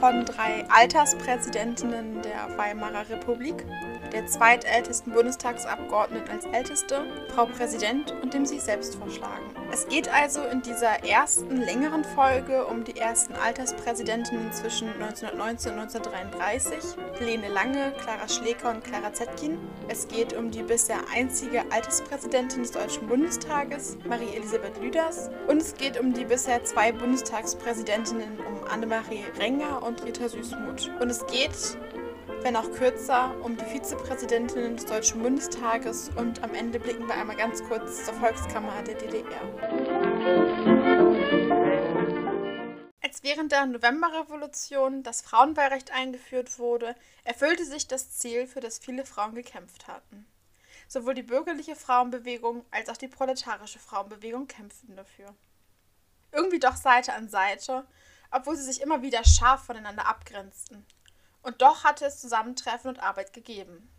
von drei Alterspräsidentinnen der Weimarer Republik, der zweitältesten Bundestagsabgeordneten als älteste, Frau Präsident und dem sich selbst vorschlagen. Es geht also in dieser ersten längeren Folge um die ersten Alterspräsidentinnen zwischen 1919 und 1933, Helene Lange, Clara Schleker und Clara Zetkin. Es geht um die bisher einzige Alterspräsidentin des Deutschen Bundestages, Marie-Elisabeth Lüders. Und es geht um die bisher zwei Bundestagspräsidentinnen, um Annemarie Renger und Rita Süßmuth. Und es geht wenn auch kürzer, um die Vizepräsidentinnen des Deutschen Bundestages und am Ende blicken wir einmal ganz kurz zur Volkskammer der DDR. Als während der Novemberrevolution das Frauenwahlrecht eingeführt wurde, erfüllte sich das Ziel, für das viele Frauen gekämpft hatten. Sowohl die bürgerliche Frauenbewegung als auch die proletarische Frauenbewegung kämpften dafür. Irgendwie doch Seite an Seite, obwohl sie sich immer wieder scharf voneinander abgrenzten. Und doch hatte es Zusammentreffen und Arbeit gegeben.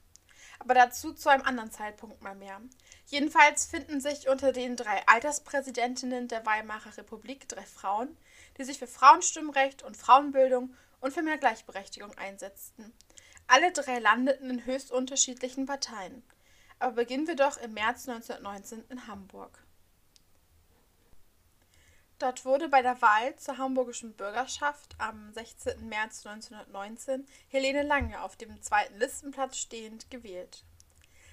Aber dazu zu einem anderen Zeitpunkt mal mehr. Jedenfalls finden sich unter den drei Alterspräsidentinnen der Weimarer Republik drei Frauen, die sich für Frauenstimmrecht und Frauenbildung und für mehr Gleichberechtigung einsetzten. Alle drei landeten in höchst unterschiedlichen Parteien. Aber beginnen wir doch im März 1919 in Hamburg. Dort wurde bei der Wahl zur hamburgischen Bürgerschaft am 16. März 1919 Helene Lange auf dem zweiten Listenplatz stehend gewählt.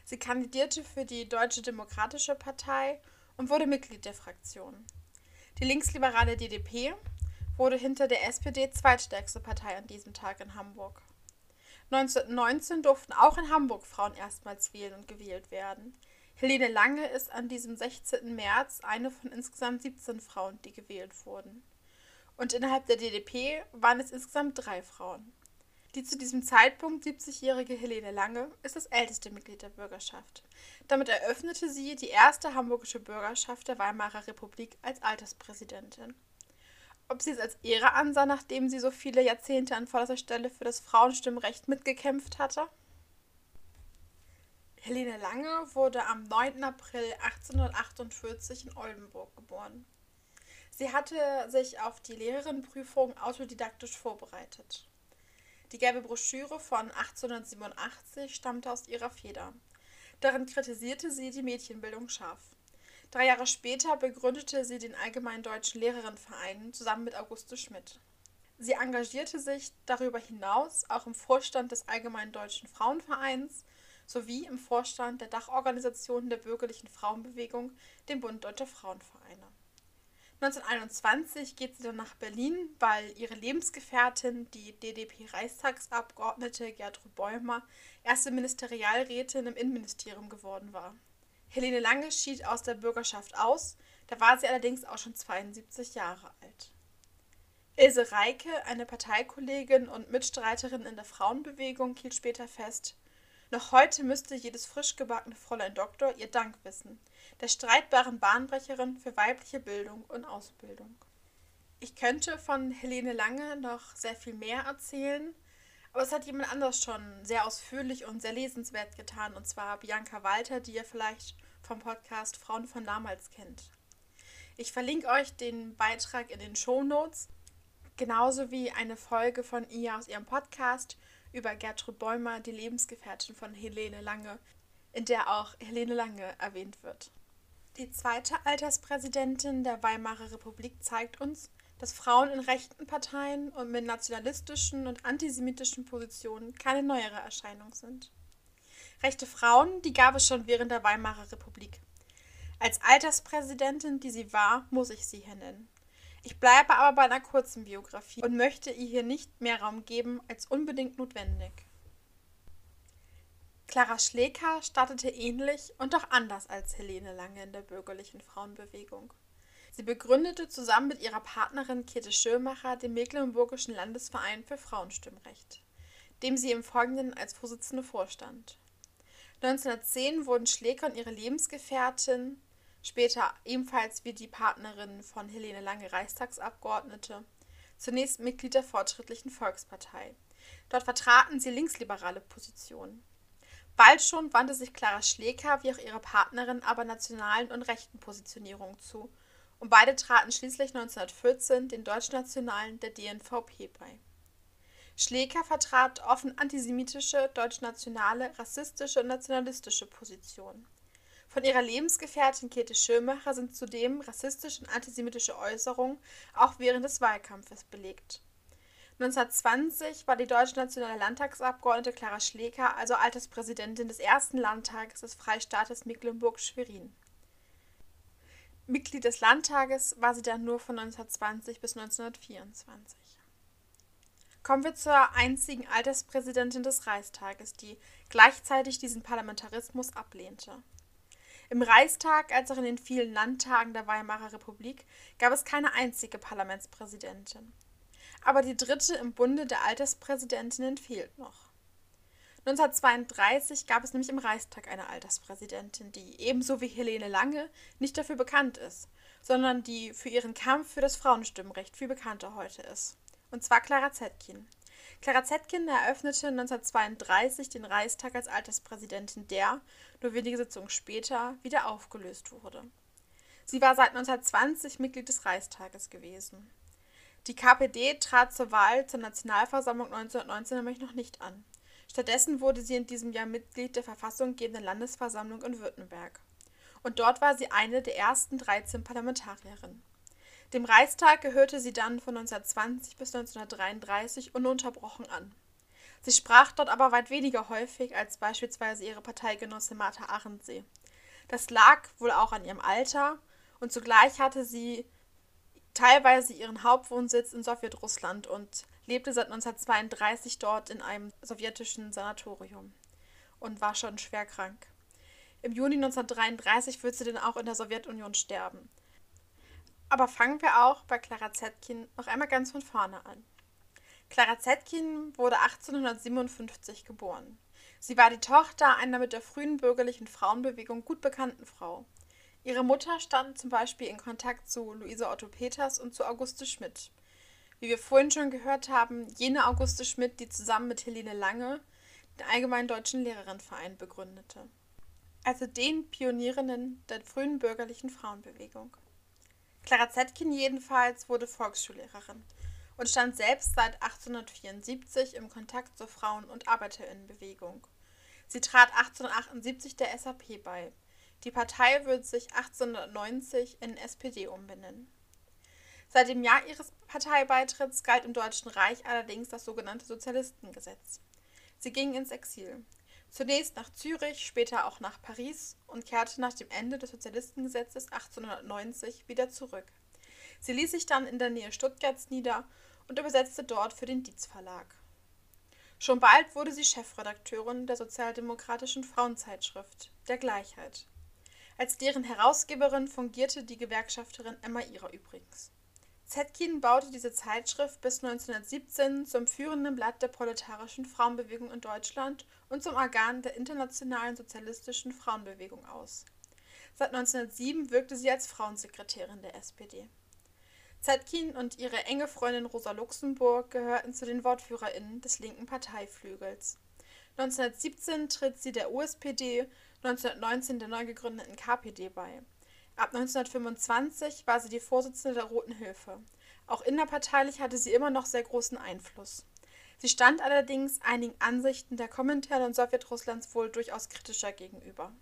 Sie kandidierte für die Deutsche Demokratische Partei und wurde Mitglied der Fraktion. Die linksliberale DDP wurde hinter der SPD zweitstärkste Partei an diesem Tag in Hamburg. 1919 durften auch in Hamburg Frauen erstmals wählen und gewählt werden. Helene Lange ist an diesem 16. März eine von insgesamt 17 Frauen, die gewählt wurden. Und innerhalb der DDP waren es insgesamt drei Frauen. Die zu diesem Zeitpunkt 70-jährige Helene Lange ist das älteste Mitglied der Bürgerschaft. Damit eröffnete sie die erste hamburgische Bürgerschaft der Weimarer Republik als Alterspräsidentin. Ob sie es als Ehre ansah, nachdem sie so viele Jahrzehnte an vorderster Stelle für das Frauenstimmrecht mitgekämpft hatte? Helene Lange wurde am 9. April 1848 in Oldenburg geboren. Sie hatte sich auf die Lehrerinnenprüfung autodidaktisch vorbereitet. Die gelbe Broschüre von 1887 stammte aus ihrer Feder. Darin kritisierte sie die Mädchenbildung scharf. Drei Jahre später begründete sie den Allgemeinen Deutschen Lehrerinnenverein zusammen mit Auguste Schmidt. Sie engagierte sich darüber hinaus auch im Vorstand des Allgemeinen Deutschen Frauenvereins sowie im Vorstand der Dachorganisation der bürgerlichen Frauenbewegung, dem Bund Deutscher Frauenvereine. 1921 geht sie dann nach Berlin, weil ihre Lebensgefährtin, die DDP-Reichstagsabgeordnete Gertrud Bäumer, erste Ministerialrätin im Innenministerium geworden war. Helene Lange schied aus der Bürgerschaft aus, da war sie allerdings auch schon 72 Jahre alt. Ilse Reike, eine Parteikollegin und Mitstreiterin in der Frauenbewegung, hielt später fest, noch heute müsste jedes frisch gebackene Fräulein Doktor ihr Dank wissen, der streitbaren Bahnbrecherin für weibliche Bildung und Ausbildung. Ich könnte von Helene Lange noch sehr viel mehr erzählen, aber es hat jemand anders schon sehr ausführlich und sehr lesenswert getan, und zwar Bianca Walter, die ihr vielleicht vom Podcast Frauen von damals kennt. Ich verlinke euch den Beitrag in den Show Notes, genauso wie eine Folge von ihr aus ihrem Podcast über Gertrud Bäumer, die Lebensgefährtin von Helene Lange, in der auch Helene Lange erwähnt wird. Die zweite Alterspräsidentin der Weimarer Republik zeigt uns, dass Frauen in rechten Parteien und mit nationalistischen und antisemitischen Positionen keine neuere Erscheinung sind. Rechte Frauen, die gab es schon während der Weimarer Republik. Als Alterspräsidentin, die sie war, muss ich sie hier nennen. Ich bleibe aber bei einer kurzen Biografie und möchte ihr hier nicht mehr Raum geben als unbedingt notwendig. Clara Schleker startete ähnlich und doch anders als Helene Lange in der bürgerlichen Frauenbewegung. Sie begründete zusammen mit ihrer Partnerin Käthe Schirmacher den Mecklenburgischen Landesverein für Frauenstimmrecht, dem sie im Folgenden als Vorsitzende vorstand. 1910 wurden Schleker und ihre Lebensgefährtin später ebenfalls wie die Partnerin von Helene Lange Reichstagsabgeordnete, zunächst Mitglied der Fortschrittlichen Volkspartei. Dort vertraten sie linksliberale Positionen. Bald schon wandte sich Clara Schleker wie auch ihre Partnerin aber nationalen und rechten Positionierungen zu und beide traten schließlich 1914 den Deutschnationalen der DNVP bei. Schleker vertrat offen antisemitische, deutschnationale, rassistische und nationalistische Positionen. Von ihrer Lebensgefährtin Käthe Schirmacher sind zudem rassistische und antisemitische Äußerungen auch während des Wahlkampfes belegt. 1920 war die deutschnationale Landtagsabgeordnete Clara Schleker also Alterspräsidentin des ersten Landtages des Freistaates Mecklenburg-Schwerin. Mitglied des Landtages war sie dann nur von 1920 bis 1924. Kommen wir zur einzigen Alterspräsidentin des Reichstages, die gleichzeitig diesen Parlamentarismus ablehnte. Im Reichstag als auch in den vielen Landtagen der Weimarer Republik gab es keine einzige Parlamentspräsidentin. Aber die dritte im Bunde der Alterspräsidentinnen fehlt noch. 1932 gab es nämlich im Reichstag eine Alterspräsidentin, die ebenso wie Helene Lange nicht dafür bekannt ist, sondern die für ihren Kampf für das Frauenstimmrecht viel bekannter heute ist. Und zwar Clara Zetkin. Clara Zetkin eröffnete 1932 den Reichstag als Alterspräsidentin, der, nur wenige Sitzungen später, wieder aufgelöst wurde. Sie war seit 1920 Mitglied des Reichstages gewesen. Die KPD trat zur Wahl zur Nationalversammlung 1919 nämlich noch nicht an. Stattdessen wurde sie in diesem Jahr Mitglied der verfassunggebenden Landesversammlung in Württemberg. Und dort war sie eine der ersten 13 Parlamentarierinnen. Dem Reichstag gehörte sie dann von 1920 bis 1933 ununterbrochen an. Sie sprach dort aber weit weniger häufig als beispielsweise ihre Parteigenossin Martha Arendsee. Das lag wohl auch an ihrem Alter und zugleich hatte sie teilweise ihren Hauptwohnsitz in Sowjetrussland und lebte seit 1932 dort in einem sowjetischen Sanatorium und war schon schwer krank. Im Juni 1933 wird sie dann auch in der Sowjetunion sterben. Aber fangen wir auch bei Clara Zetkin noch einmal ganz von vorne an. Clara Zetkin wurde 1857 geboren. Sie war die Tochter einer mit der frühen bürgerlichen Frauenbewegung gut bekannten Frau. Ihre Mutter stand zum Beispiel in Kontakt zu Luise Otto Peters und zu Auguste Schmidt. Wie wir vorhin schon gehört haben, jene Auguste Schmidt, die zusammen mit Helene Lange den Allgemeinen Deutschen Lehrerinnenverein begründete. Also den Pionierinnen der frühen bürgerlichen Frauenbewegung. Clara Zetkin jedenfalls wurde Volksschullehrerin und stand selbst seit 1874 im Kontakt zur Frauen- und Arbeiterinnenbewegung. Sie trat 1878 der SAP bei. Die Partei wird sich 1890 in SPD umbenennen. Seit dem Jahr ihres Parteibeitritts galt im Deutschen Reich allerdings das sogenannte Sozialistengesetz. Sie ging ins Exil. Zunächst nach Zürich, später auch nach Paris und kehrte nach dem Ende des Sozialistengesetzes 1890 wieder zurück. Sie ließ sich dann in der Nähe Stuttgarts nieder und übersetzte dort für den Dietz Verlag. Schon bald wurde sie Chefredakteurin der sozialdemokratischen Frauenzeitschrift Der Gleichheit. Als deren Herausgeberin fungierte die Gewerkschafterin Emma Ihrer übrigens. Zetkin baute diese Zeitschrift bis 1917 zum führenden Blatt der proletarischen Frauenbewegung in Deutschland und zum Organ der Internationalen Sozialistischen Frauenbewegung aus. Seit 1907 wirkte sie als Frauensekretärin der SPD. Zetkin und ihre enge Freundin Rosa Luxemburg gehörten zu den WortführerInnen des linken Parteiflügels. 1917 tritt sie der USPD, 1919 der neu gegründeten KPD bei. Ab 1925 war sie die Vorsitzende der Roten Hilfe. Auch innerparteilich hatte sie immer noch sehr großen Einfluss. Sie stand allerdings einigen Ansichten der Kommentare und Sowjetrusslands wohl durchaus kritischer gegenüber.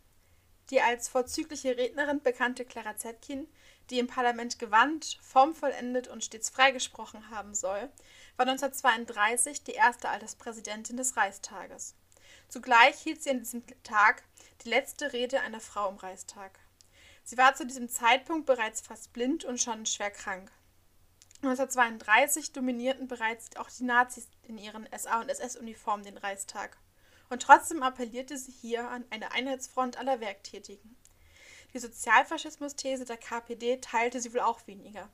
Die als vorzügliche Rednerin bekannte Clara Zetkin, die im Parlament gewandt, formvollendet und stets freigesprochen haben soll, war 1932 die erste Alterspräsidentin des Reichstages. Zugleich hielt sie an diesem Tag die letzte Rede einer Frau im Reichstag. Sie war zu diesem Zeitpunkt bereits fast blind und schon schwer krank. 1932 dominierten bereits auch die Nazis in ihren SA- und SS-Uniformen den Reichstag. Und trotzdem appellierte sie hier an eine Einheitsfront aller Werktätigen. Die Sozialfaschismus-These der KPD teilte sie wohl auch weniger.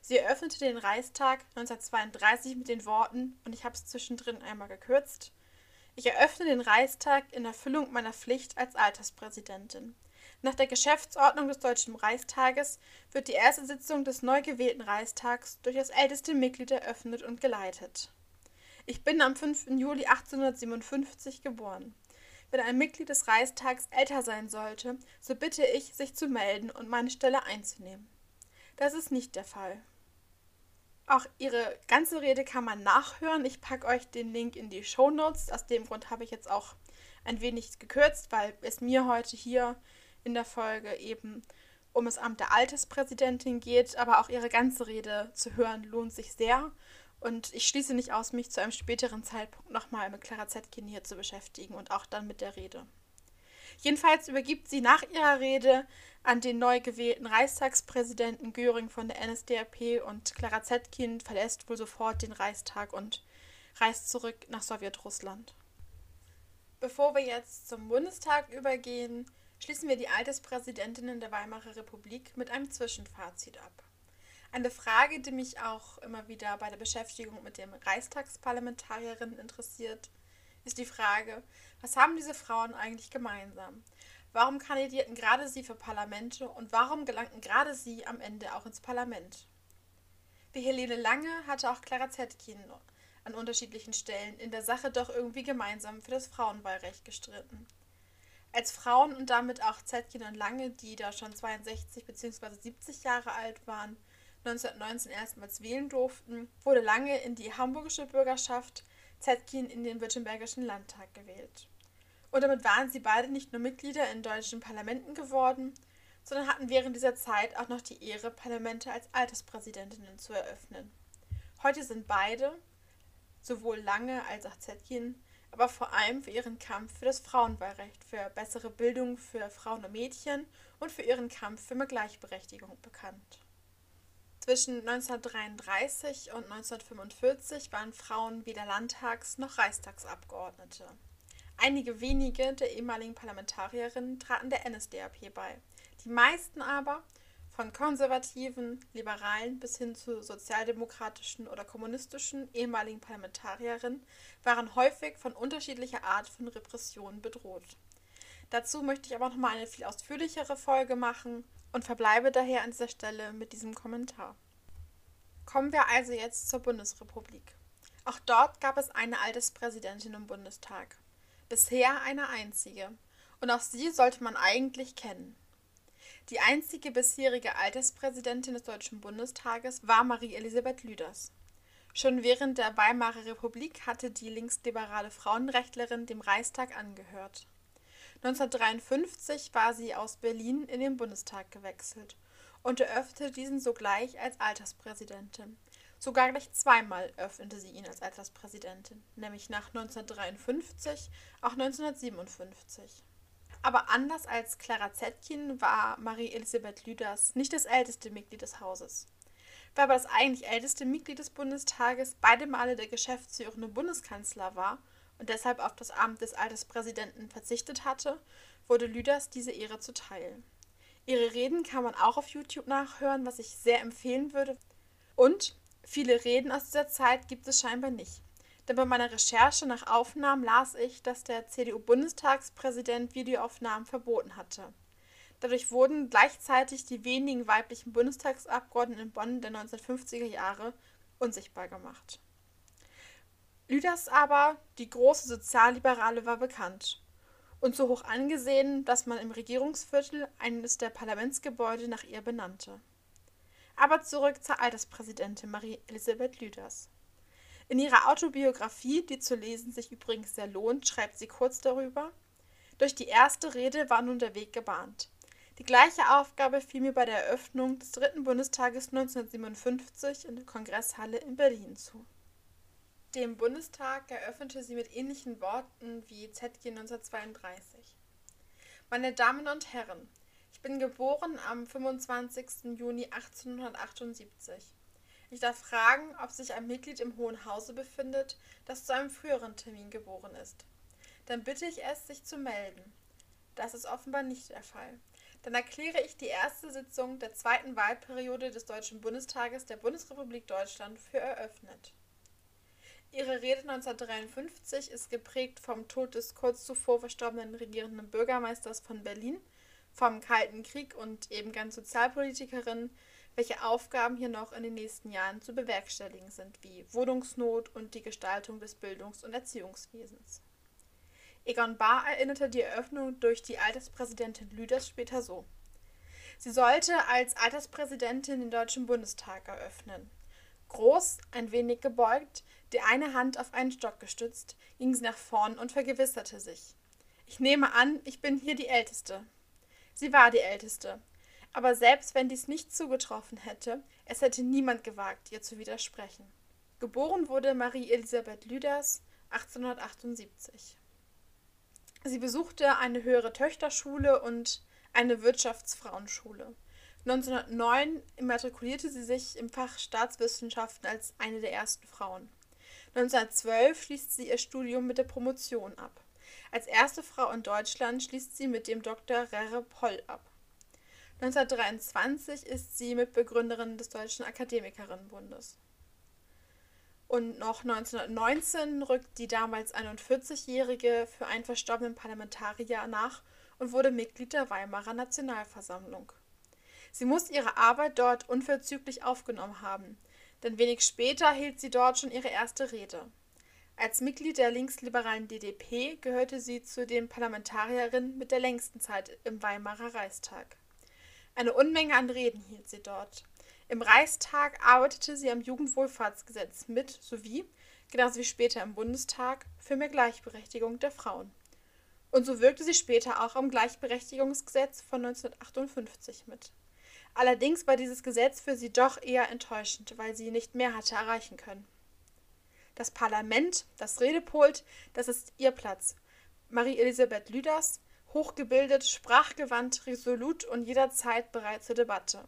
Sie eröffnete den Reichstag 1932 mit den Worten, und ich habe es zwischendrin einmal gekürzt, ich eröffne den Reichstag in Erfüllung meiner Pflicht als Alterspräsidentin. Nach der Geschäftsordnung des Deutschen Reichstages wird die erste Sitzung des neu gewählten Reichstags durch das älteste Mitglied eröffnet und geleitet. Ich bin am 5. Juli 1857 geboren. Wenn ein Mitglied des Reichstags älter sein sollte, so bitte ich, sich zu melden und meine Stelle einzunehmen. Das ist nicht der Fall. Auch ihre ganze Rede kann man nachhören. Ich packe euch den Link in die Show Notes. Aus dem Grund habe ich jetzt auch ein wenig gekürzt, weil es mir heute hier in der Folge eben um das Amt der Alterspräsidentin geht. Aber auch ihre ganze Rede zu hören lohnt sich sehr. Und ich schließe nicht aus, mich zu einem späteren Zeitpunkt nochmal mit Clara Zetkin hier zu beschäftigen und auch dann mit der Rede. Jedenfalls übergibt sie nach ihrer Rede an den neu gewählten Reichstagspräsidenten Göring von der NSDAP und Clara Zetkin verlässt wohl sofort den Reichstag und reist zurück nach Sowjetrussland. Bevor wir jetzt zum Bundestag übergehen, schließen wir die Alterspräsidentinnen der Weimarer Republik mit einem Zwischenfazit ab. Eine Frage, die mich auch immer wieder bei der Beschäftigung mit den Reichstagsparlamentarierinnen interessiert, ist die Frage, was haben diese Frauen eigentlich gemeinsam? Warum kandidierten gerade sie für Parlamente und warum gelangten gerade sie am Ende auch ins Parlament? Wie Helene Lange hatte auch Clara Zetkin an unterschiedlichen Stellen in der Sache doch irgendwie gemeinsam für das Frauenwahlrecht gestritten. Als Frauen und damit auch Zetkin und Lange, die da schon 62 bzw. 70 Jahre alt waren, 1919 erstmals wählen durften, wurde Lange in die hamburgische Bürgerschaft, Zetkin in den württembergischen Landtag gewählt. Und damit waren sie beide nicht nur Mitglieder in deutschen Parlamenten geworden, sondern hatten während dieser Zeit auch noch die Ehre, Parlamente als Alterspräsidentinnen zu eröffnen. Heute sind beide, sowohl Lange als auch Zetkin, aber vor allem für ihren Kampf für das Frauenwahlrecht, für bessere Bildung für Frauen und Mädchen und für ihren Kampf für mehr Gleichberechtigung bekannt. Zwischen 1933 und 1945 waren Frauen weder Landtags- noch Reichstagsabgeordnete. Einige wenige der ehemaligen Parlamentarierinnen traten der NSDAP bei. Die meisten aber, von konservativen, liberalen bis hin zu sozialdemokratischen oder kommunistischen ehemaligen Parlamentarierinnen, waren häufig von unterschiedlicher Art von Repressionen bedroht. Dazu möchte ich aber noch mal eine viel ausführlichere Folge machen und verbleibe daher an dieser Stelle mit diesem Kommentar. Kommen wir also jetzt zur Bundesrepublik. Auch dort gab es eine Alterspräsidentin im Bundestag. Bisher eine einzige. Und auch sie sollte man eigentlich kennen. Die einzige bisherige Alterspräsidentin des Deutschen Bundestages war Marie-Elisabeth Lüders. Schon während der Weimarer Republik hatte die linksliberale Frauenrechtlerin dem Reichstag angehört. 1953 war sie aus Berlin in den Bundestag gewechselt und eröffnete diesen sogleich als Alterspräsidentin. Sogar gleich zweimal öffnete sie ihn als Alterspräsidentin, nämlich nach 1953, auch 1957. Aber anders als Clara Zetkin war Marie-Elisabeth Lüders nicht das älteste Mitglied des Hauses. Wer aber das eigentlich älteste Mitglied des Bundestages beide Male der geschäftsführende Bundeskanzler war und deshalb auf das Amt des Alterspräsidenten verzichtet hatte, wurde Lüders diese Ehre zuteil. Ihre Reden kann man auch auf YouTube nachhören, was ich sehr empfehlen würde. Und viele Reden aus dieser Zeit gibt es scheinbar nicht. Denn bei meiner Recherche nach Aufnahmen las ich, dass der CDU-Bundestagspräsident Videoaufnahmen verboten hatte. Dadurch wurden gleichzeitig die wenigen weiblichen Bundestagsabgeordneten in Bonn der 1950er Jahre unsichtbar gemacht. Lüders aber, die große Sozialliberale, war bekannt und so hoch angesehen, dass man im Regierungsviertel eines der Parlamentsgebäude nach ihr benannte. Aber zurück zur Alterspräsidentin Marie-Elisabeth Lüders. In ihrer Autobiografie, die zu lesen sich übrigens sehr lohnt, schreibt sie kurz darüber: Durch die erste Rede war nun der Weg gebahnt. Die gleiche Aufgabe fiel mir bei der Eröffnung des dritten Bundestages 1957 in der Kongresshalle in Berlin zu. Den Bundestag eröffnete sie mit ähnlichen Worten wie ZG 1932. Meine Damen und Herren, ich bin geboren am 25. Juni 1878. Ich darf fragen, ob sich ein Mitglied im Hohen Hause befindet, das zu einem früheren Termin geboren ist. Dann bitte ich es, sich zu melden. Das ist offenbar nicht der Fall. Dann erkläre ich die erste Sitzung der zweiten Wahlperiode des Deutschen Bundestages der Bundesrepublik Deutschland für eröffnet. Ihre Rede 1953 ist geprägt vom Tod des kurz zuvor verstorbenen regierenden Bürgermeisters von Berlin, vom Kalten Krieg und eben ganz Sozialpolitikerin, welche Aufgaben hier noch in den nächsten Jahren zu bewerkstelligen sind, wie Wohnungsnot und die Gestaltung des Bildungs- und Erziehungswesens. Egon Bahr erinnerte die Eröffnung durch die Alterspräsidentin Lüders später so. Sie sollte als Alterspräsidentin den Deutschen Bundestag eröffnen. Groß, ein wenig gebeugt, die eine Hand auf einen Stock gestützt, ging sie nach vorn und vergewisserte sich. Ich nehme an, ich bin hier die Älteste. Sie war die Älteste. Aber selbst wenn dies nicht zugetroffen hätte, es hätte niemand gewagt, ihr zu widersprechen. Geboren wurde Marie Elisabeth Lüders 1878. Sie besuchte eine höhere Töchterschule und eine Wirtschaftsfrauenschule. 1909 immatrikulierte sie sich im Fach Staatswissenschaften als eine der ersten Frauen. 1912 schließt sie ihr Studium mit der Promotion ab. Als erste Frau in Deutschland schließt sie mit dem Dr. Rere Poll ab. 1923 ist sie Mitbegründerin des Deutschen Akademikerinnenbundes. Und noch 1919 rückt die damals 41-Jährige für einen verstorbenen Parlamentarier nach und wurde Mitglied der Weimarer Nationalversammlung. Sie muss ihre Arbeit dort unverzüglich aufgenommen haben, denn wenig später hielt sie dort schon ihre erste Rede. Als Mitglied der linksliberalen DDP gehörte sie zu den Parlamentarierinnen mit der längsten Zeit im Weimarer Reichstag. Eine Unmenge an Reden hielt sie dort. Im Reichstag arbeitete sie am Jugendwohlfahrtsgesetz mit sowie, genauso wie später im Bundestag, für mehr Gleichberechtigung der Frauen. Und so wirkte sie später auch am Gleichberechtigungsgesetz von 1958 mit. Allerdings war dieses Gesetz für sie doch eher enttäuschend, weil sie nicht mehr hatte erreichen können. Das Parlament, das Redepult, das ist ihr Platz. Marie-Elisabeth Lüders, hochgebildet, sprachgewandt, resolut und jederzeit bereit zur Debatte.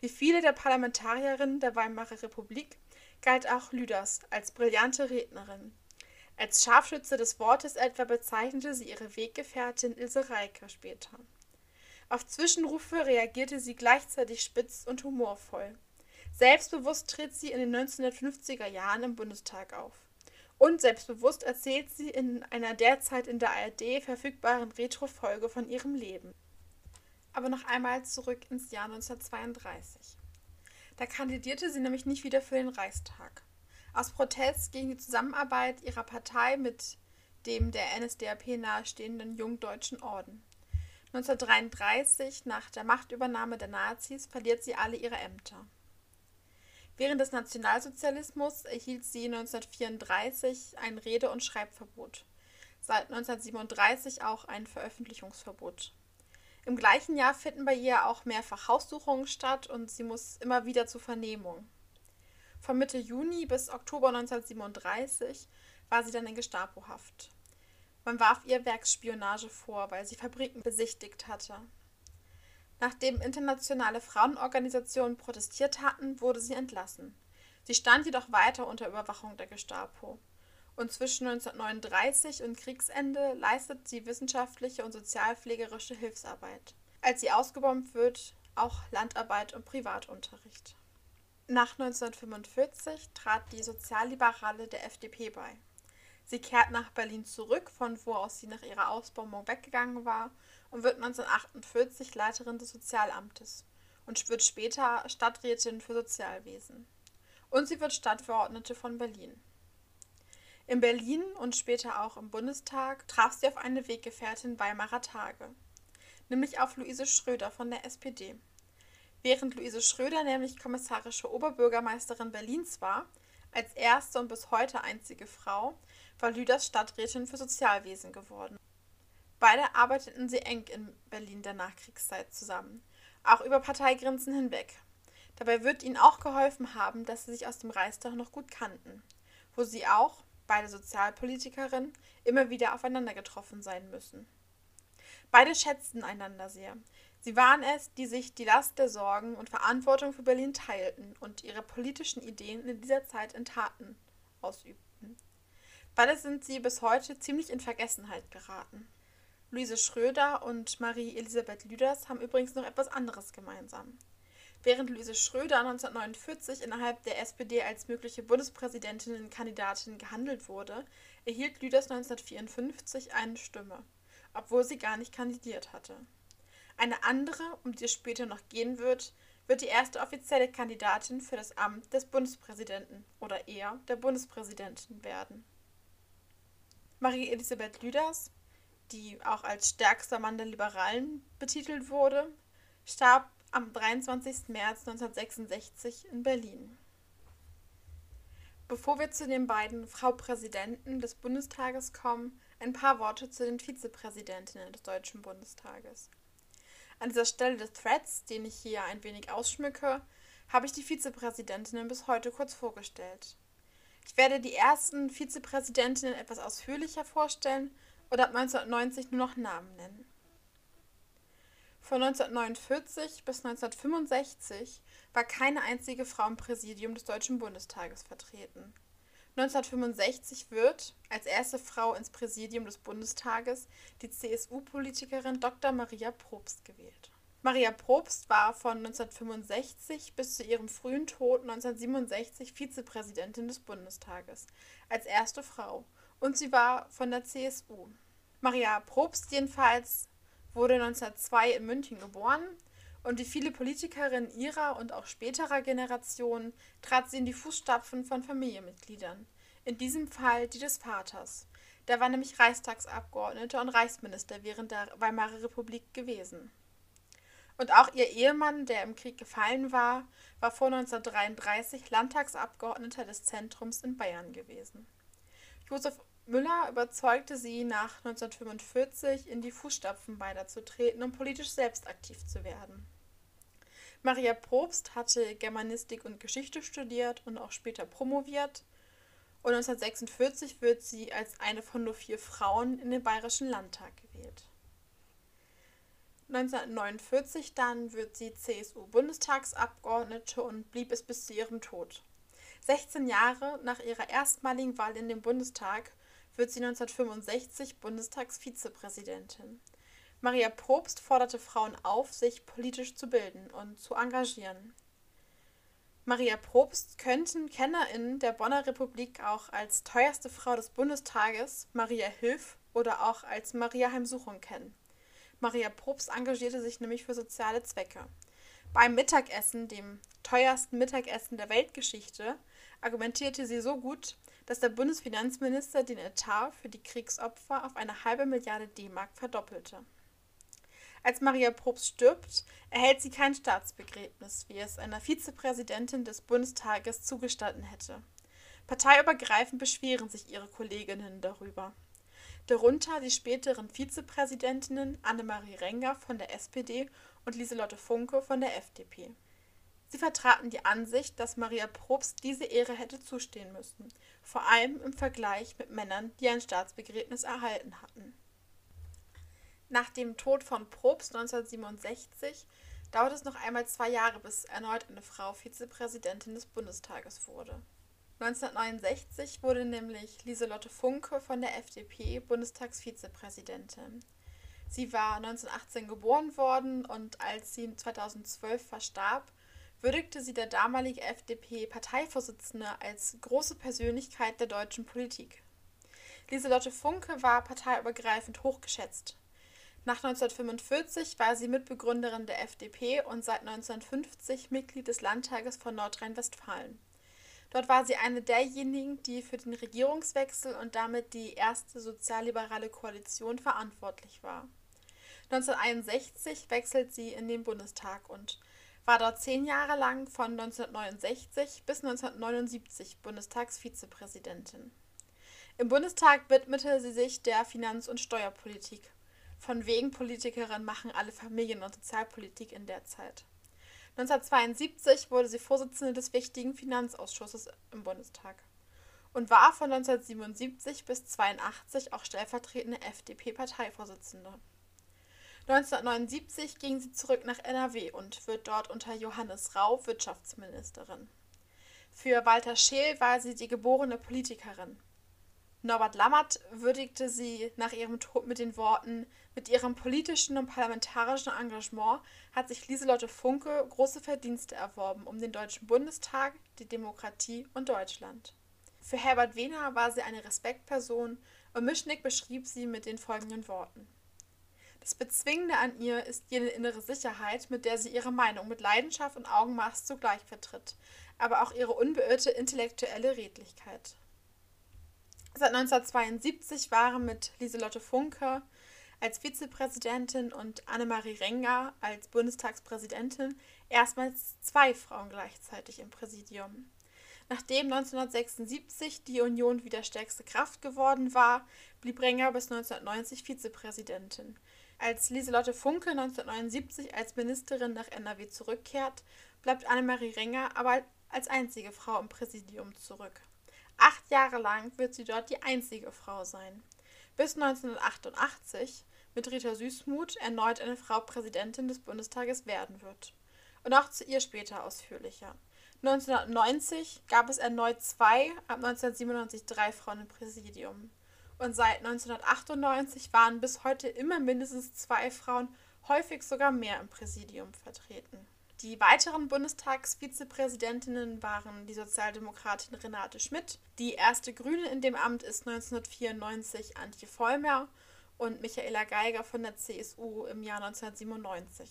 Wie viele der Parlamentarierinnen der Weimarer Republik galt auch Lüders als brillante Rednerin. Als Scharfschütze des Wortes etwa bezeichnete sie ihre Weggefährtin Ilse Reike später. Auf Zwischenrufe reagierte sie gleichzeitig spitz und humorvoll. Selbstbewusst tritt sie in den 1950er Jahren im Bundestag auf. Und selbstbewusst erzählt sie in einer derzeit in der ARD verfügbaren Retro-Folge von ihrem Leben. Aber noch einmal zurück ins Jahr 1932. Da kandidierte sie nämlich nicht wieder für den Reichstag. Aus Protest gegen die Zusammenarbeit ihrer Partei mit dem der NSDAP nahestehenden Jungdeutschen Orden. 1933, nach der Machtübernahme der Nazis, verliert sie alle ihre Ämter. Während des Nationalsozialismus erhielt sie 1934 ein Rede- und Schreibverbot, seit 1937 auch ein Veröffentlichungsverbot. Im gleichen Jahr finden bei ihr auch mehrfach Haussuchungen statt und sie muss immer wieder zu Vernehmung. Von Mitte Juni bis Oktober 1937 war sie dann in Gestapohaft. Man warf ihr Werksspionage vor, weil sie Fabriken besichtigt hatte. Nachdem internationale Frauenorganisationen protestiert hatten, wurde sie entlassen. Sie stand jedoch weiter unter Überwachung der Gestapo. Und zwischen 1939 und Kriegsende leistet sie wissenschaftliche und sozialpflegerische Hilfsarbeit. Als sie ausgebombt wird, auch Landarbeit und Privatunterricht. Nach 1945 trat die Sozialliberale der FDP bei. Sie kehrt nach Berlin zurück, von wo aus sie nach ihrer Ausbombung weggegangen war, und wird 1948 Leiterin des Sozialamtes und wird später Stadträtin für Sozialwesen. Und sie wird Stadtverordnete von Berlin. In Berlin und später auch im Bundestag traf sie auf eine Weggefährtin Weimarer Tage, nämlich auf Luise Schröder von der SPD. Während Luise Schröder nämlich kommissarische Oberbürgermeisterin Berlins war, als erste und bis heute einzige Frau, war Lüders Stadträtin für Sozialwesen geworden. Beide arbeiteten sie eng in Berlin der Nachkriegszeit zusammen, auch über Parteigrenzen hinweg. Dabei wird ihnen auch geholfen haben, dass sie sich aus dem Reichstag noch gut kannten, wo sie auch, beide Sozialpolitikerinnen, immer wieder aufeinander getroffen sein müssen. Beide schätzten einander sehr. Sie waren es, die sich die Last der Sorgen und Verantwortung für Berlin teilten und ihre politischen Ideen in dieser Zeit in Taten ausübten. Beide sind sie bis heute ziemlich in Vergessenheit geraten. Luise Schröder und Marie-Elisabeth Lüders haben übrigens noch etwas anderes gemeinsam. Während Luise Schröder 1949 innerhalb der SPD als mögliche Bundespräsidentinnenkandidatin gehandelt wurde, erhielt Lüders 1954 eine Stimme, obwohl sie gar nicht kandidiert hatte. Eine andere, um die es später noch gehen wird, wird die erste offizielle Kandidatin für das Amt des Bundespräsidenten oder eher der Bundespräsidentin werden. Marie-Elisabeth Lüders, die auch als stärkster Mann der Liberalen betitelt wurde, starb am 23. März 1966 in Berlin. Bevor wir zu den beiden Frau Präsidenten des Bundestages kommen, ein paar Worte zu den Vizepräsidentinnen des Deutschen Bundestages. An dieser Stelle des Threads, den ich hier ein wenig ausschmücke, habe ich die Vizepräsidentinnen bis heute kurz vorgestellt. Ich werde die ersten Vizepräsidentinnen etwas ausführlicher vorstellen und ab 1990 nur noch Namen nennen. Von 1949 bis 1965 war keine einzige Frau im Präsidium des Deutschen Bundestages vertreten. 1965 wird als erste Frau ins Präsidium des Bundestages die CSU-Politikerin Dr. Maria Probst gewählt. Maria Probst war von 1965 bis zu ihrem frühen Tod 1967 Vizepräsidentin des Bundestages als erste Frau und sie war von der CSU. Maria Probst jedenfalls wurde 1902 in München geboren und wie viele Politikerinnen ihrer und auch späterer Generation trat sie in die Fußstapfen von Familienmitgliedern, in diesem Fall die des Vaters. Der war nämlich Reichstagsabgeordneter und Reichsminister während der Weimarer Republik gewesen. Und auch ihr Ehemann, der im Krieg gefallen war, war vor 1933 Landtagsabgeordneter des Zentrums in Bayern gewesen. Josef Müller überzeugte sie nach 1945 in die Fußstapfen beider zu treten und politisch selbst aktiv zu werden. Maria Probst hatte Germanistik und Geschichte studiert und auch später promoviert. Und 1946 wird sie als eine von nur vier Frauen in den Bayerischen Landtag gewählt. 1949 dann wird sie CSU-Bundestagsabgeordnete und blieb es bis zu ihrem Tod. 16 Jahre nach ihrer erstmaligen Wahl in den Bundestag wird sie 1965 Bundestagsvizepräsidentin. Maria Probst forderte Frauen auf, sich politisch zu bilden und zu engagieren. Maria Probst könnten KennerInnen der Bonner Republik auch als teuerste Frau des Bundestages, Maria Hilf oder auch als Maria Heimsuchung kennen. Maria Probst engagierte sich nämlich für soziale Zwecke. Beim Mittagessen, dem teuersten Mittagessen der Weltgeschichte, argumentierte sie so gut, dass der Bundesfinanzminister den Etat für die Kriegsopfer auf eine halbe Milliarde D-Mark verdoppelte. Als Maria Probst stirbt, erhält sie kein Staatsbegräbnis, wie es einer Vizepräsidentin des Bundestages zugestanden hätte. Parteiübergreifend beschweren sich ihre Kolleginnen darüber darunter die späteren Vizepräsidentinnen Annemarie Renger von der SPD und Lieselotte Funke von der FDP. Sie vertraten die Ansicht, dass Maria Probst diese Ehre hätte zustehen müssen, vor allem im Vergleich mit Männern, die ein Staatsbegräbnis erhalten hatten. Nach dem Tod von Probst 1967 dauert es noch einmal zwei Jahre, bis erneut eine Frau Vizepräsidentin des Bundestages wurde. 1969 wurde nämlich Lieselotte Funke von der FDP Bundestagsvizepräsidentin. Sie war 1918 geboren worden und als sie 2012 verstarb, würdigte sie der damalige FDP-Parteivorsitzende als große Persönlichkeit der deutschen Politik. Lieselotte Funke war parteiübergreifend hochgeschätzt. Nach 1945 war sie Mitbegründerin der FDP und seit 1950 Mitglied des Landtages von Nordrhein-Westfalen. Dort war sie eine derjenigen, die für den Regierungswechsel und damit die erste sozialliberale Koalition verantwortlich war. 1961 wechselt sie in den Bundestag und war dort zehn Jahre lang von 1969 bis 1979 Bundestagsvizepräsidentin. Im Bundestag widmete sie sich der Finanz- und Steuerpolitik. Von wegen Politikerin machen alle Familien- und Sozialpolitik in der Zeit. 1972 wurde sie Vorsitzende des wichtigen Finanzausschusses im Bundestag und war von 1977 bis 1982 auch stellvertretende FDP-Parteivorsitzende. 1979 ging sie zurück nach NRW und wird dort unter Johannes Rau Wirtschaftsministerin. Für Walter Scheel war sie die geborene Politikerin. Norbert Lammert würdigte sie nach ihrem Tod mit den Worten: Mit ihrem politischen und parlamentarischen Engagement hat sich Lieselotte Funke große Verdienste erworben um den Deutschen Bundestag, die Demokratie und Deutschland. Für Herbert Wehner war sie eine Respektperson und Mischnick beschrieb sie mit den folgenden Worten. Das Bezwingende an ihr ist jene innere Sicherheit, mit der sie ihre Meinung mit Leidenschaft und Augenmaß zugleich vertritt, aber auch ihre unbeirrte intellektuelle Redlichkeit. Seit 1972 waren mit Lieselotte Funke als Vizepräsidentin und Annemarie Renger als Bundestagspräsidentin erstmals zwei Frauen gleichzeitig im Präsidium. Nachdem 1976 die Union wieder stärkste Kraft geworden war, blieb Renger bis 1990 Vizepräsidentin. Als Lieselotte Funke 1979 als Ministerin nach NRW zurückkehrt, bleibt Annemarie Renger aber als einzige Frau im Präsidium zurück. Acht Jahre lang wird sie dort die einzige Frau sein. Bis 1988 mit Rita Süßmuth erneut eine Frau Präsidentin des Bundestages werden wird. Und auch zu ihr später ausführlicher. 1990 gab es erneut zwei, ab 1997 drei Frauen im Präsidium. Und seit 1998 waren bis heute immer mindestens zwei Frauen, häufig sogar mehr im Präsidium vertreten. Die weiteren Bundestagsvizepräsidentinnen waren die Sozialdemokratin Renate Schmidt, die erste Grüne in dem Amt ist 1994 Antje Vollmer und Michaela Geiger von der CSU im Jahr 1997.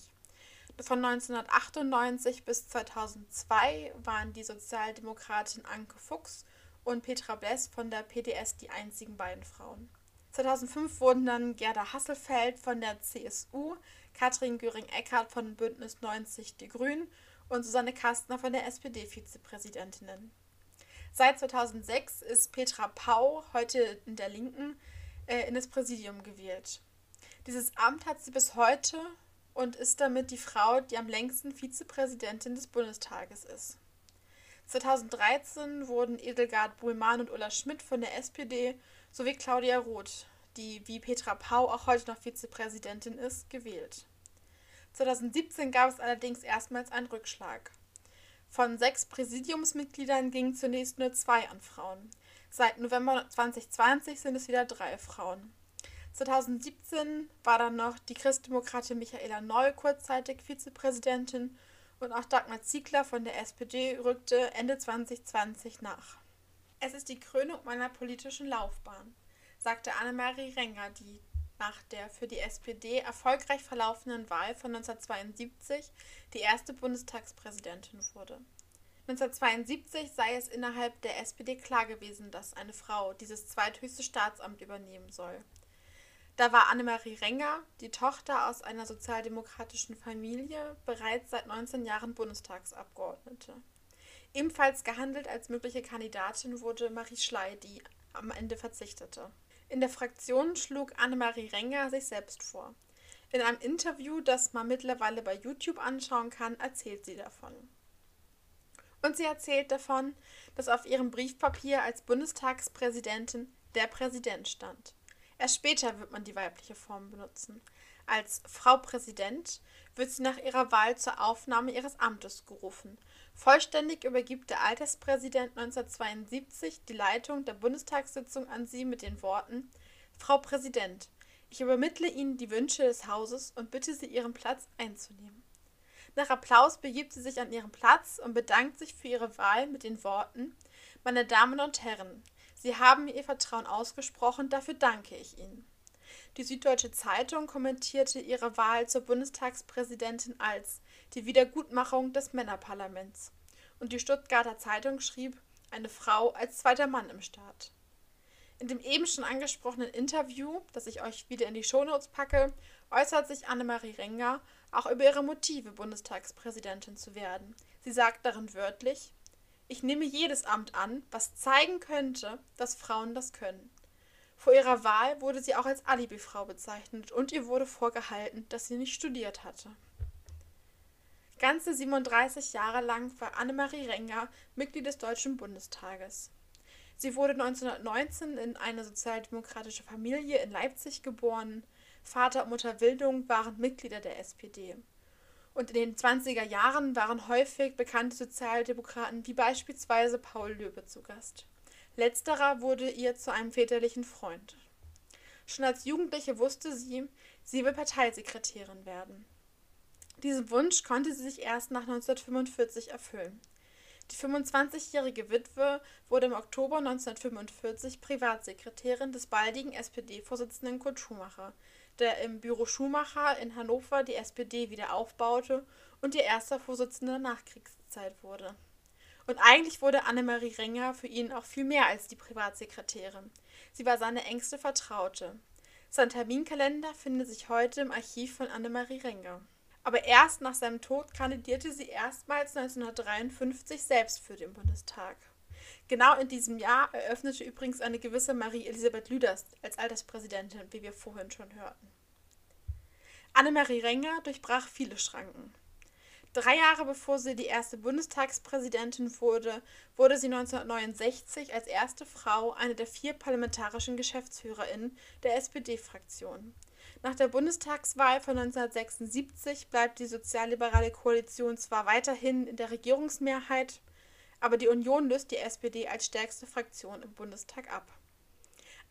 Von 1998 bis 2002 waren die Sozialdemokratin Anke Fuchs und Petra Bless von der PDS die einzigen beiden Frauen. 2005 wurden dann Gerda Hasselfeld von der CSU, Katrin Göring-Eckardt von Bündnis 90 Die Grünen und Susanne Kastner von der SPD Vizepräsidentinnen. Seit 2006 ist Petra Pau, heute in der Linken, äh, in das Präsidium gewählt. Dieses Amt hat sie bis heute und ist damit die Frau, die am längsten Vizepräsidentin des Bundestages ist. 2013 wurden Edelgard Buhlmann und Ulla Schmidt von der SPD sowie Claudia Roth, die wie Petra Pau auch heute noch Vizepräsidentin ist, gewählt. 2017 gab es allerdings erstmals einen Rückschlag. Von sechs Präsidiumsmitgliedern gingen zunächst nur zwei an Frauen. Seit November 2020 sind es wieder drei Frauen. 2017 war dann noch die Christdemokratin Michaela Neu kurzzeitig Vizepräsidentin und auch Dagmar Ziegler von der SPD rückte Ende 2020 nach. Es ist die Krönung meiner politischen Laufbahn, sagte Annemarie Renger, die nach der für die SPD erfolgreich verlaufenden Wahl von 1972 die erste Bundestagspräsidentin wurde. 1972 sei es innerhalb der SPD klar gewesen, dass eine Frau dieses zweithöchste Staatsamt übernehmen soll. Da war Annemarie Renger, die Tochter aus einer sozialdemokratischen Familie, bereits seit 19 Jahren Bundestagsabgeordnete. Ebenfalls gehandelt als mögliche Kandidatin wurde Marie Schley, die am Ende verzichtete. In der Fraktion schlug Annemarie Renger sich selbst vor. In einem Interview, das man mittlerweile bei YouTube anschauen kann, erzählt sie davon. Und sie erzählt davon, dass auf ihrem Briefpapier als Bundestagspräsidentin der Präsident stand. Erst später wird man die weibliche Form benutzen. Als Frau Präsident wird sie nach ihrer Wahl zur Aufnahme ihres Amtes gerufen. Vollständig übergibt der Alterspräsident 1972 die Leitung der Bundestagssitzung an sie mit den Worten Frau Präsident, ich übermittle Ihnen die Wünsche des Hauses und bitte Sie, Ihren Platz einzunehmen. Nach Applaus begibt sie sich an ihren Platz und bedankt sich für ihre Wahl mit den Worten Meine Damen und Herren, Sie haben mir Ihr Vertrauen ausgesprochen, dafür danke ich Ihnen. Die Süddeutsche Zeitung kommentierte ihre Wahl zur Bundestagspräsidentin als die Wiedergutmachung des Männerparlaments. Und die Stuttgarter Zeitung schrieb eine Frau als zweiter Mann im Staat. In dem eben schon angesprochenen Interview, das ich euch wieder in die Shownotes packe, äußert sich Annemarie Renger auch über ihre Motive, Bundestagspräsidentin zu werden. Sie sagt darin wörtlich, ich nehme jedes Amt an, was zeigen könnte, dass Frauen das können. Vor ihrer Wahl wurde sie auch als Alibifrau bezeichnet und ihr wurde vorgehalten, dass sie nicht studiert hatte. Ganze 37 Jahre lang war Annemarie Renger Mitglied des Deutschen Bundestages. Sie wurde 1919 in eine sozialdemokratische Familie in Leipzig geboren. Vater und Mutter Wildung waren Mitglieder der SPD. Und in den 20er Jahren waren häufig bekannte Sozialdemokraten wie beispielsweise Paul Löbe zu Gast. Letzterer wurde ihr zu einem väterlichen Freund. Schon als Jugendliche wusste sie, sie will Parteisekretärin werden. Diesen Wunsch konnte sie sich erst nach 1945 erfüllen. Die 25-jährige Witwe wurde im Oktober 1945 Privatsekretärin des baldigen SPD-Vorsitzenden Kurt Schumacher, der im Büro Schumacher in Hannover die SPD wieder aufbaute und ihr erster Vorsitzender der Nachkriegszeit wurde. Und eigentlich wurde Annemarie Renger für ihn auch viel mehr als die Privatsekretärin. Sie war seine engste Vertraute. Sein Terminkalender findet sich heute im Archiv von Annemarie Renger. Aber erst nach seinem Tod kandidierte sie erstmals 1953 selbst für den Bundestag. Genau in diesem Jahr eröffnete übrigens eine gewisse Marie-Elisabeth Lüders als Alterspräsidentin, wie wir vorhin schon hörten. Annemarie Renger durchbrach viele Schranken. Drei Jahre bevor sie die erste Bundestagspräsidentin wurde, wurde sie 1969 als erste Frau eine der vier parlamentarischen GeschäftsführerInnen der SPD-Fraktion. Nach der Bundestagswahl von 1976 bleibt die sozialliberale Koalition zwar weiterhin in der Regierungsmehrheit, aber die Union löst die SPD als stärkste Fraktion im Bundestag ab.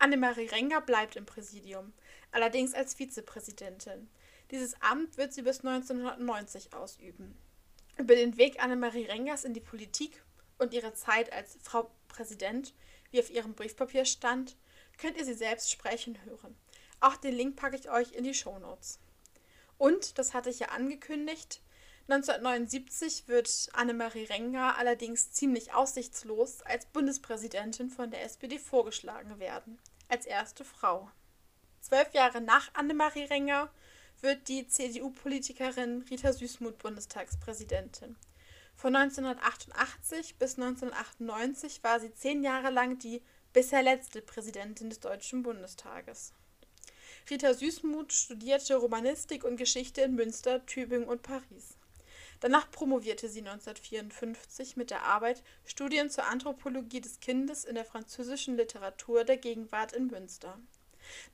Annemarie Renger bleibt im Präsidium, allerdings als Vizepräsidentin. Dieses Amt wird sie bis 1990 ausüben. Über den Weg Annemarie Rengers in die Politik und ihre Zeit als Frau Präsident, wie auf ihrem Briefpapier stand, könnt ihr sie selbst sprechen hören. Auch den Link packe ich euch in die Shownotes. Und, das hatte ich ja angekündigt, 1979 wird Annemarie Renger allerdings ziemlich aussichtslos als Bundespräsidentin von der SPD vorgeschlagen werden, als erste Frau. Zwölf Jahre nach Annemarie Renger wird die CDU-Politikerin Rita Süßmuth Bundestagspräsidentin. Von 1988 bis 1998 war sie zehn Jahre lang die bisher letzte Präsidentin des Deutschen Bundestages. Rita Süßmuth studierte Romanistik und Geschichte in Münster, Tübingen und Paris. Danach promovierte sie 1954 mit der Arbeit Studien zur Anthropologie des Kindes in der französischen Literatur der Gegenwart in Münster.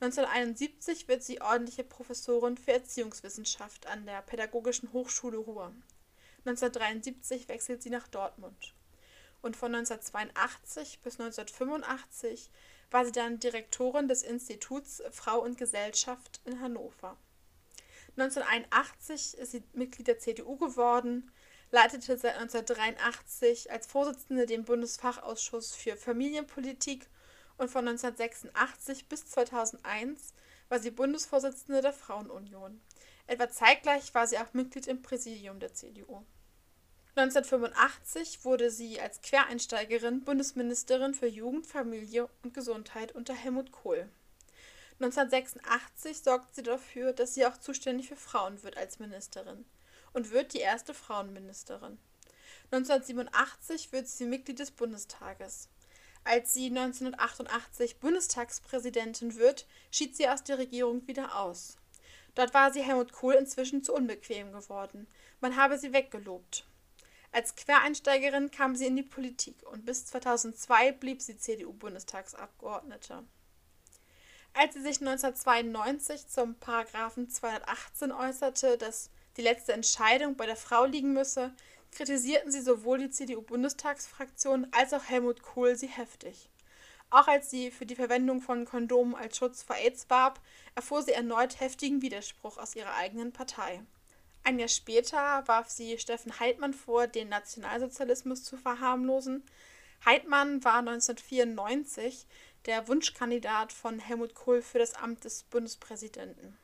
1971 wird sie ordentliche Professorin für Erziehungswissenschaft an der Pädagogischen Hochschule Ruhr. 1973 wechselt sie nach Dortmund. Und von 1982 bis 1985 war sie dann Direktorin des Instituts Frau und Gesellschaft in Hannover. 1981 ist sie Mitglied der CDU geworden, leitete seit 1983 als Vorsitzende den Bundesfachausschuss für Familienpolitik und von 1986 bis 2001 war sie Bundesvorsitzende der Frauenunion. Etwa zeitgleich war sie auch Mitglied im Präsidium der CDU. 1985 wurde sie als Quereinsteigerin Bundesministerin für Jugend, Familie und Gesundheit unter Helmut Kohl. 1986 sorgt sie dafür, dass sie auch zuständig für Frauen wird als Ministerin und wird die erste Frauenministerin. 1987 wird sie Mitglied des Bundestages. Als sie 1988 Bundestagspräsidentin wird, schied sie aus der Regierung wieder aus. Dort war sie Helmut Kohl inzwischen zu unbequem geworden. Man habe sie weggelobt. Als Quereinsteigerin kam sie in die Politik und bis 2002 blieb sie CDU-Bundestagsabgeordnete. Als sie sich 1992 zum Paragraphen 218 äußerte, dass die letzte Entscheidung bei der Frau liegen müsse, kritisierten sie sowohl die CDU-Bundestagsfraktion als auch Helmut Kohl sie heftig. Auch als sie für die Verwendung von Kondomen als Schutz vor AIDS warb, erfuhr sie erneut heftigen Widerspruch aus ihrer eigenen Partei. Ein Jahr später warf sie Steffen Heidmann vor, den Nationalsozialismus zu verharmlosen. Heidmann war 1994 der Wunschkandidat von Helmut Kohl für das Amt des Bundespräsidenten.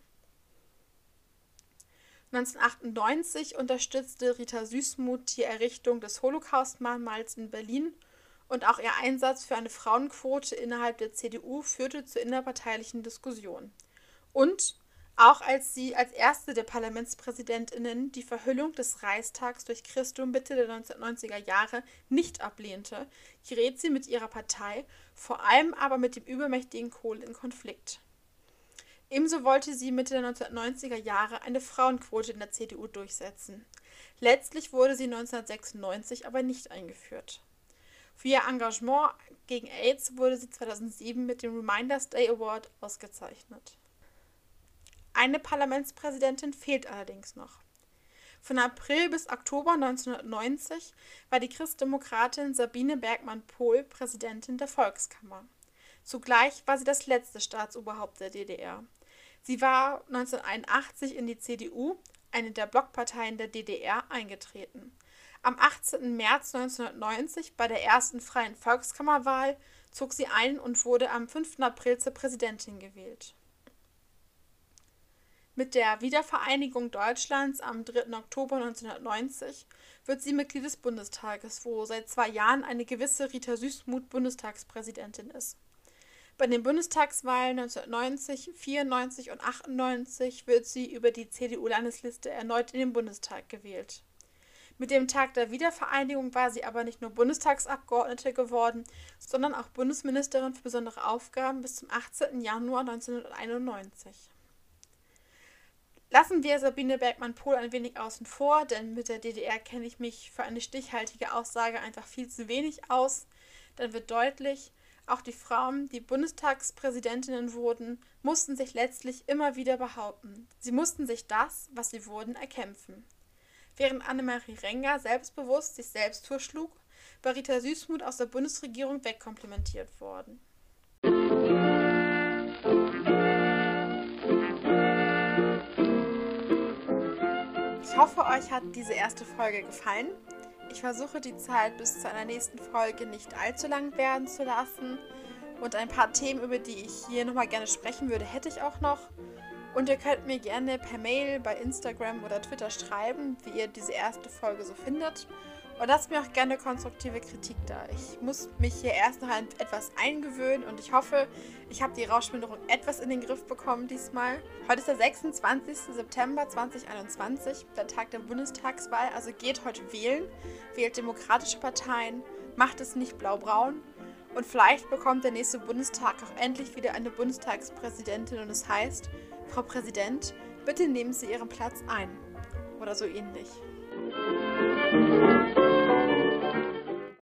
1998 unterstützte Rita Süßmuth die Errichtung des Holocaust-Mahnmals in Berlin und auch ihr Einsatz für eine Frauenquote innerhalb der CDU führte zu innerparteilichen Diskussionen. Und auch als sie als erste der Parlamentspräsidentinnen die Verhüllung des Reichstags durch Christum Mitte der 1990er Jahre nicht ablehnte, gerät sie mit ihrer Partei, vor allem aber mit dem übermächtigen Kohl in Konflikt. Ebenso wollte sie Mitte der 1990er Jahre eine Frauenquote in der CDU durchsetzen. Letztlich wurde sie 1996 aber nicht eingeführt. Für ihr Engagement gegen AIDS wurde sie 2007 mit dem Reminders Day Award ausgezeichnet. Eine Parlamentspräsidentin fehlt allerdings noch. Von April bis Oktober 1990 war die Christdemokratin Sabine Bergmann-Pohl Präsidentin der Volkskammer. Zugleich war sie das letzte Staatsoberhaupt der DDR. Sie war 1981 in die CDU, eine der Blockparteien der DDR, eingetreten. Am 18. März 1990 bei der ersten freien Volkskammerwahl zog sie ein und wurde am 5. April zur Präsidentin gewählt. Mit der Wiedervereinigung Deutschlands am 3. Oktober 1990 wird sie Mitglied des Bundestages, wo seit zwei Jahren eine gewisse Rita Süßmuth Bundestagspräsidentin ist. Bei den Bundestagswahlen 1990, 94 und 98 wird sie über die CDU-Landesliste erneut in den Bundestag gewählt. Mit dem Tag der Wiedervereinigung war sie aber nicht nur Bundestagsabgeordnete geworden, sondern auch Bundesministerin für besondere Aufgaben bis zum 18. Januar 1991. Lassen wir Sabine Bergmann-Pohl ein wenig außen vor, denn mit der DDR kenne ich mich für eine stichhaltige Aussage einfach viel zu wenig aus. Dann wird deutlich, auch die Frauen, die Bundestagspräsidentinnen wurden, mussten sich letztlich immer wieder behaupten. Sie mussten sich das, was sie wurden, erkämpfen. Während Annemarie Renger selbstbewusst sich selbst vorschlug, war Rita Süßmuth aus der Bundesregierung wegkomplimentiert worden. Ich hoffe, euch hat diese erste Folge gefallen. Ich versuche die Zeit bis zu einer nächsten Folge nicht allzu lang werden zu lassen. Und ein paar Themen, über die ich hier nochmal gerne sprechen würde, hätte ich auch noch. Und ihr könnt mir gerne per Mail bei Instagram oder Twitter schreiben, wie ihr diese erste Folge so findet. Und lasst mir auch gerne konstruktive Kritik da. Ich muss mich hier erst noch etwas eingewöhnen und ich hoffe, ich habe die Rauschminderung etwas in den Griff bekommen diesmal. Heute ist der 26. September 2021, der Tag der Bundestagswahl. Also geht heute wählen, wählt demokratische Parteien, macht es nicht blau-braun. Und vielleicht bekommt der nächste Bundestag auch endlich wieder eine Bundestagspräsidentin und es heißt, Frau Präsident, bitte nehmen Sie Ihren Platz ein. Oder so ähnlich.